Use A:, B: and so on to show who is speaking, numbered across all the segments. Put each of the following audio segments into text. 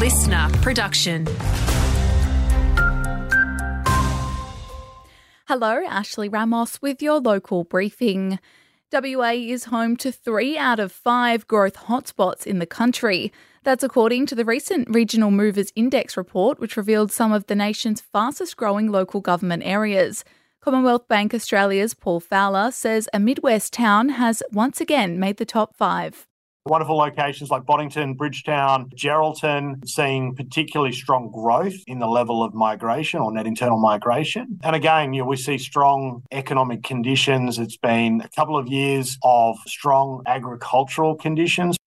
A: listener production.
B: Hello, Ashley Ramos with your local briefing. WA is home to three out of five growth hotspots in the country. That's according to the recent Regional Movers Index report, which revealed some of the nation's fastest growing local government areas. Commonwealth Bank Australia's Paul Fowler says a Midwest town has once again made the top five.
C: Wonderful locations like Boddington, Bridgetown, Geraldton, seeing particularly strong growth in the level of migration or net internal migration. And again, you know, we see strong economic conditions. It's been a couple of years of strong agricultural conditions.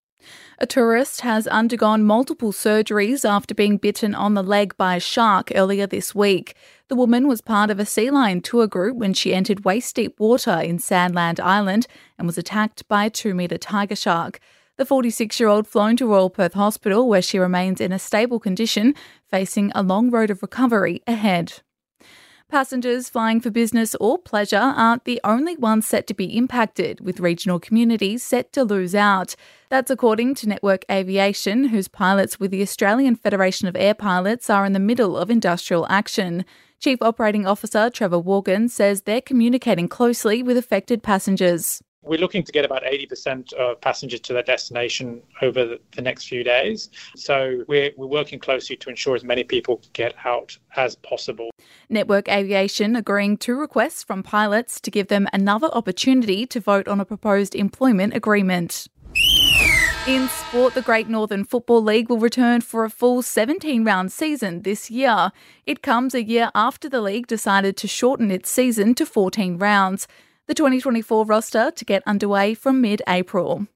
B: A tourist has undergone multiple surgeries after being bitten on the leg by a shark earlier this week. The woman was part of a sea lion tour group when she entered waist deep water in Sandland Island and was attacked by a two metre tiger shark. The 46 year old flown to Royal Perth Hospital, where she remains in a stable condition, facing a long road of recovery ahead. Passengers flying for business or pleasure aren't the only ones set to be impacted, with regional communities set to lose out. That's according to Network Aviation, whose pilots with the Australian Federation of Air Pilots are in the middle of industrial action. Chief Operating Officer Trevor Wogan says they're communicating closely with affected passengers.
D: We're looking to get about 80% of passengers to their destination over the next few days. So we're, we're working closely to ensure as many people get out as possible.
B: Network Aviation agreeing to requests from pilots to give them another opportunity to vote on a proposed employment agreement. In sport, the Great Northern Football League will return for a full 17 round season this year. It comes a year after the league decided to shorten its season to 14 rounds the 2024 roster to get underway from mid April.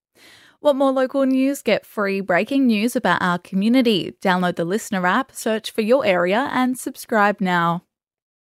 B: Want more local news? Get free breaking news about our community. Download the Listener app, search for your area, and subscribe now.